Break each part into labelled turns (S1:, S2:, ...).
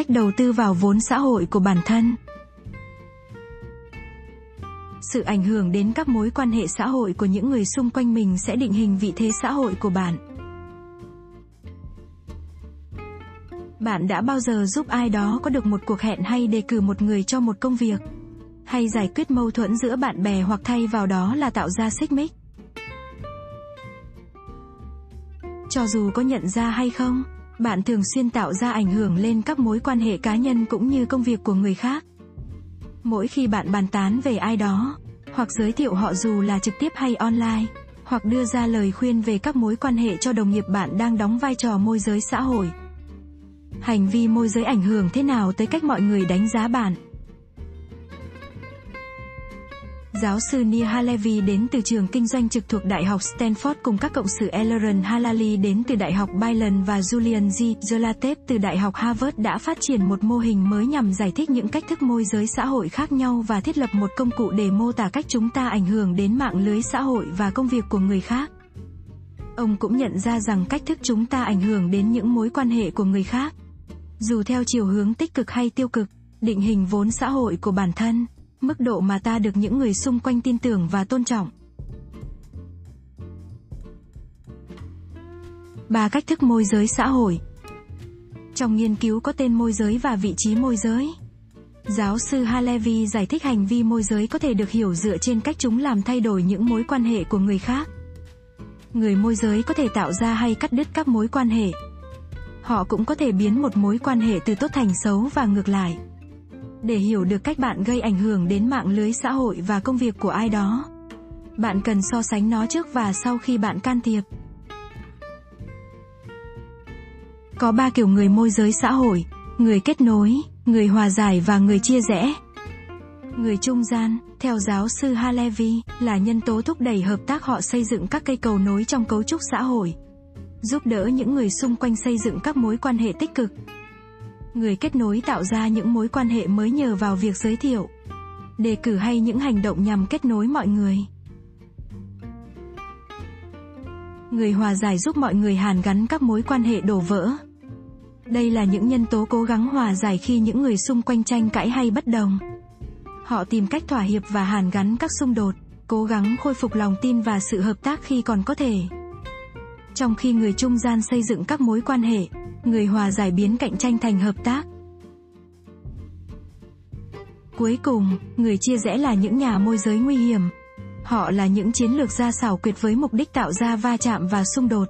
S1: cách đầu tư vào vốn xã hội của bản thân. Sự ảnh hưởng đến các mối quan hệ xã hội của những người xung quanh mình sẽ định hình vị thế xã hội của bạn. Bạn đã bao giờ giúp ai đó có được một cuộc hẹn hay đề cử một người cho một công việc? Hay giải quyết mâu thuẫn giữa bạn bè hoặc thay vào đó là tạo ra xích mích? Cho dù có nhận ra hay không, bạn thường xuyên tạo ra ảnh hưởng lên các mối quan hệ cá nhân cũng như công việc của người khác. Mỗi khi bạn bàn tán về ai đó, hoặc giới thiệu họ dù là trực tiếp hay online, hoặc đưa ra lời khuyên về các mối quan hệ cho đồng nghiệp bạn đang đóng vai trò môi giới xã hội. Hành vi môi giới ảnh hưởng thế nào tới cách mọi người đánh giá bạn? Giáo sư Nia Halevi đến từ trường kinh doanh trực thuộc Đại học Stanford cùng các cộng sự Elleron Halali đến từ Đại học Byron và Julian G. Zolatev từ Đại học Harvard đã phát triển một mô hình mới nhằm giải thích những cách thức môi giới xã hội khác nhau và thiết lập một công cụ để mô tả cách chúng ta ảnh hưởng đến mạng lưới xã hội và công việc của người khác. Ông cũng nhận ra rằng cách thức chúng ta ảnh hưởng đến những mối quan hệ của người khác, dù theo chiều hướng tích cực hay tiêu cực, định hình vốn xã hội của bản thân mức độ mà ta được những người xung quanh tin tưởng và tôn trọng. Ba cách thức môi giới xã hội. Trong nghiên cứu có tên môi giới và vị trí môi giới. Giáo sư Halevi giải thích hành vi môi giới có thể được hiểu dựa trên cách chúng làm thay đổi những mối quan hệ của người khác. Người môi giới có thể tạo ra hay cắt đứt các mối quan hệ. Họ cũng có thể biến một mối quan hệ từ tốt thành xấu và ngược lại. Để hiểu được cách bạn gây ảnh hưởng đến mạng lưới xã hội và công việc của ai đó, bạn cần so sánh nó trước và sau khi bạn can thiệp. Có ba kiểu người môi giới xã hội, người kết nối, người hòa giải và người chia rẽ. Người trung gian, theo giáo sư Halevi, là nhân tố thúc đẩy hợp tác họ xây dựng các cây cầu nối trong cấu trúc xã hội, giúp đỡ những người xung quanh xây dựng các mối quan hệ tích cực, người kết nối tạo ra những mối quan hệ mới nhờ vào việc giới thiệu, đề cử hay những hành động nhằm kết nối mọi người. Người hòa giải giúp mọi người hàn gắn các mối quan hệ đổ vỡ. Đây là những nhân tố cố gắng hòa giải khi những người xung quanh tranh cãi hay bất đồng. Họ tìm cách thỏa hiệp và hàn gắn các xung đột, cố gắng khôi phục lòng tin và sự hợp tác khi còn có thể. Trong khi người trung gian xây dựng các mối quan hệ người hòa giải biến cạnh tranh thành hợp tác. Cuối cùng, người chia rẽ là những nhà môi giới nguy hiểm. Họ là những chiến lược gia xảo quyệt với mục đích tạo ra va chạm và xung đột.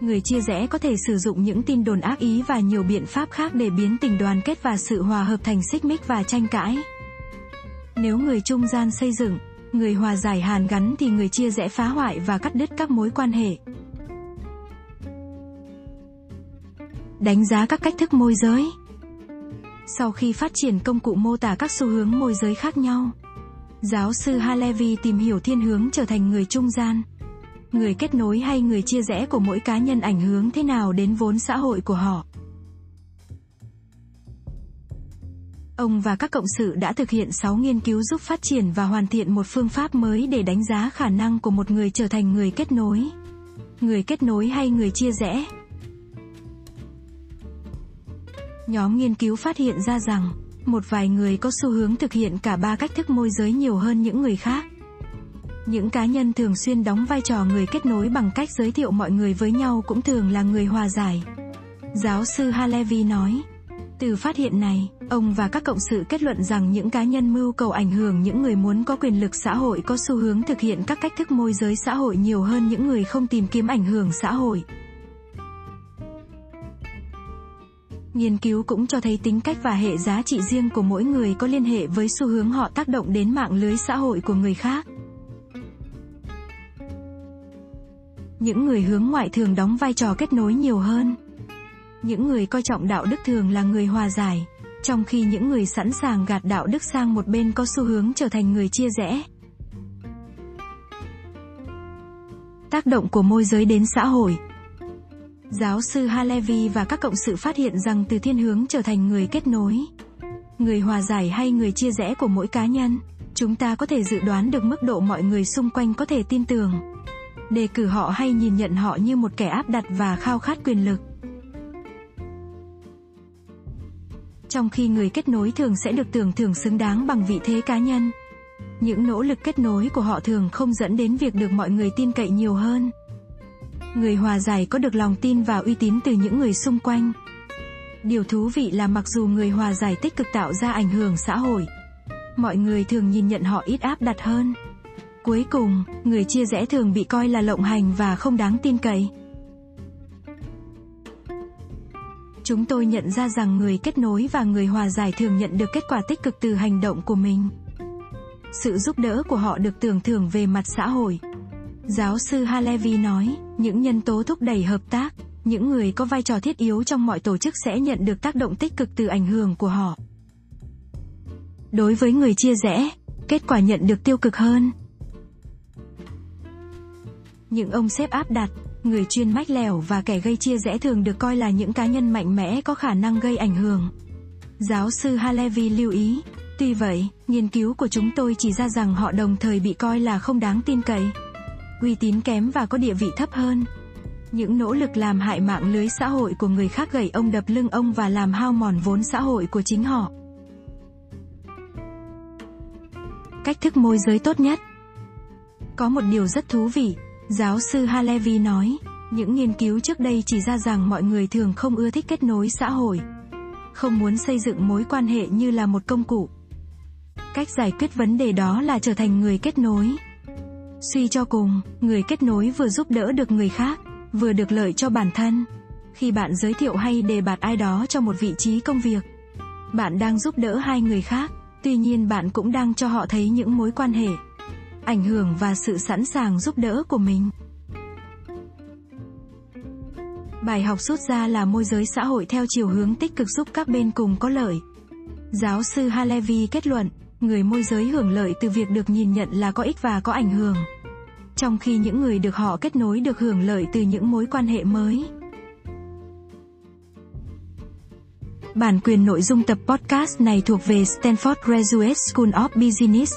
S1: Người chia rẽ có thể sử dụng những tin đồn ác ý và nhiều biện pháp khác để biến tình đoàn kết và sự hòa hợp thành xích mích và tranh cãi. Nếu người trung gian xây dựng, người hòa giải hàn gắn thì người chia rẽ phá hoại và cắt đứt các mối quan hệ. Đánh giá các cách thức môi giới. Sau khi phát triển công cụ mô tả các xu hướng môi giới khác nhau, giáo sư Halevi tìm hiểu thiên hướng trở thành người trung gian. Người kết nối hay người chia rẽ của mỗi cá nhân ảnh hưởng thế nào đến vốn xã hội của họ. Ông và các cộng sự đã thực hiện 6 nghiên cứu giúp phát triển và hoàn thiện một phương pháp mới để đánh giá khả năng của một người trở thành người kết nối. Người kết nối hay người chia rẽ, Nhóm nghiên cứu phát hiện ra rằng, một vài người có xu hướng thực hiện cả ba cách thức môi giới nhiều hơn những người khác. Những cá nhân thường xuyên đóng vai trò người kết nối bằng cách giới thiệu mọi người với nhau cũng thường là người hòa giải. Giáo sư Halevi nói, từ phát hiện này, ông và các cộng sự kết luận rằng những cá nhân mưu cầu ảnh hưởng những người muốn có quyền lực xã hội có xu hướng thực hiện các cách thức môi giới xã hội nhiều hơn những người không tìm kiếm ảnh hưởng xã hội. Nghiên cứu cũng cho thấy tính cách và hệ giá trị riêng của mỗi người có liên hệ với xu hướng họ tác động đến mạng lưới xã hội của người khác. Những người hướng ngoại thường đóng vai trò kết nối nhiều hơn. Những người coi trọng đạo đức thường là người hòa giải, trong khi những người sẵn sàng gạt đạo đức sang một bên có xu hướng trở thành người chia rẽ. Tác động của môi giới đến xã hội Giáo sư Halevi và các cộng sự phát hiện rằng từ thiên hướng trở thành người kết nối, người hòa giải hay người chia rẽ của mỗi cá nhân, chúng ta có thể dự đoán được mức độ mọi người xung quanh có thể tin tưởng, đề cử họ hay nhìn nhận họ như một kẻ áp đặt và khao khát quyền lực. Trong khi người kết nối thường sẽ được tưởng thưởng xứng đáng bằng vị thế cá nhân. Những nỗ lực kết nối của họ thường không dẫn đến việc được mọi người tin cậy nhiều hơn. Người hòa giải có được lòng tin và uy tín từ những người xung quanh. Điều thú vị là mặc dù người hòa giải tích cực tạo ra ảnh hưởng xã hội, mọi người thường nhìn nhận họ ít áp đặt hơn. Cuối cùng, người chia rẽ thường bị coi là lộng hành và không đáng tin cậy. Chúng tôi nhận ra rằng người kết nối và người hòa giải thường nhận được kết quả tích cực từ hành động của mình. Sự giúp đỡ của họ được tưởng thưởng về mặt xã hội. Giáo sư Halevi nói, những nhân tố thúc đẩy hợp tác, những người có vai trò thiết yếu trong mọi tổ chức sẽ nhận được tác động tích cực từ ảnh hưởng của họ. Đối với người chia rẽ, kết quả nhận được tiêu cực hơn. Những ông sếp áp đặt, người chuyên mách lẻo và kẻ gây chia rẽ thường được coi là những cá nhân mạnh mẽ có khả năng gây ảnh hưởng. Giáo sư Halevi lưu ý, tuy vậy, nghiên cứu của chúng tôi chỉ ra rằng họ đồng thời bị coi là không đáng tin cậy, uy tín kém và có địa vị thấp hơn. Những nỗ lực làm hại mạng lưới xã hội của người khác gầy ông đập lưng ông và làm hao mòn vốn xã hội của chính họ. Cách thức môi giới tốt nhất Có một điều rất thú vị, giáo sư Halevi nói, những nghiên cứu trước đây chỉ ra rằng mọi người thường không ưa thích kết nối xã hội. Không muốn xây dựng mối quan hệ như là một công cụ. Cách giải quyết vấn đề đó là trở thành người kết nối. Suy cho cùng, người kết nối vừa giúp đỡ được người khác, vừa được lợi cho bản thân. Khi bạn giới thiệu hay đề bạt ai đó cho một vị trí công việc, bạn đang giúp đỡ hai người khác, tuy nhiên bạn cũng đang cho họ thấy những mối quan hệ, ảnh hưởng và sự sẵn sàng giúp đỡ của mình. Bài học rút ra là môi giới xã hội theo chiều hướng tích cực giúp các bên cùng có lợi. Giáo sư Halevi kết luận, người môi giới hưởng lợi từ việc được nhìn nhận là có ích và có ảnh hưởng trong khi những người được họ kết nối được hưởng lợi từ những mối quan hệ mới. Bản quyền nội dung tập podcast này thuộc về Stanford Graduate School of Business.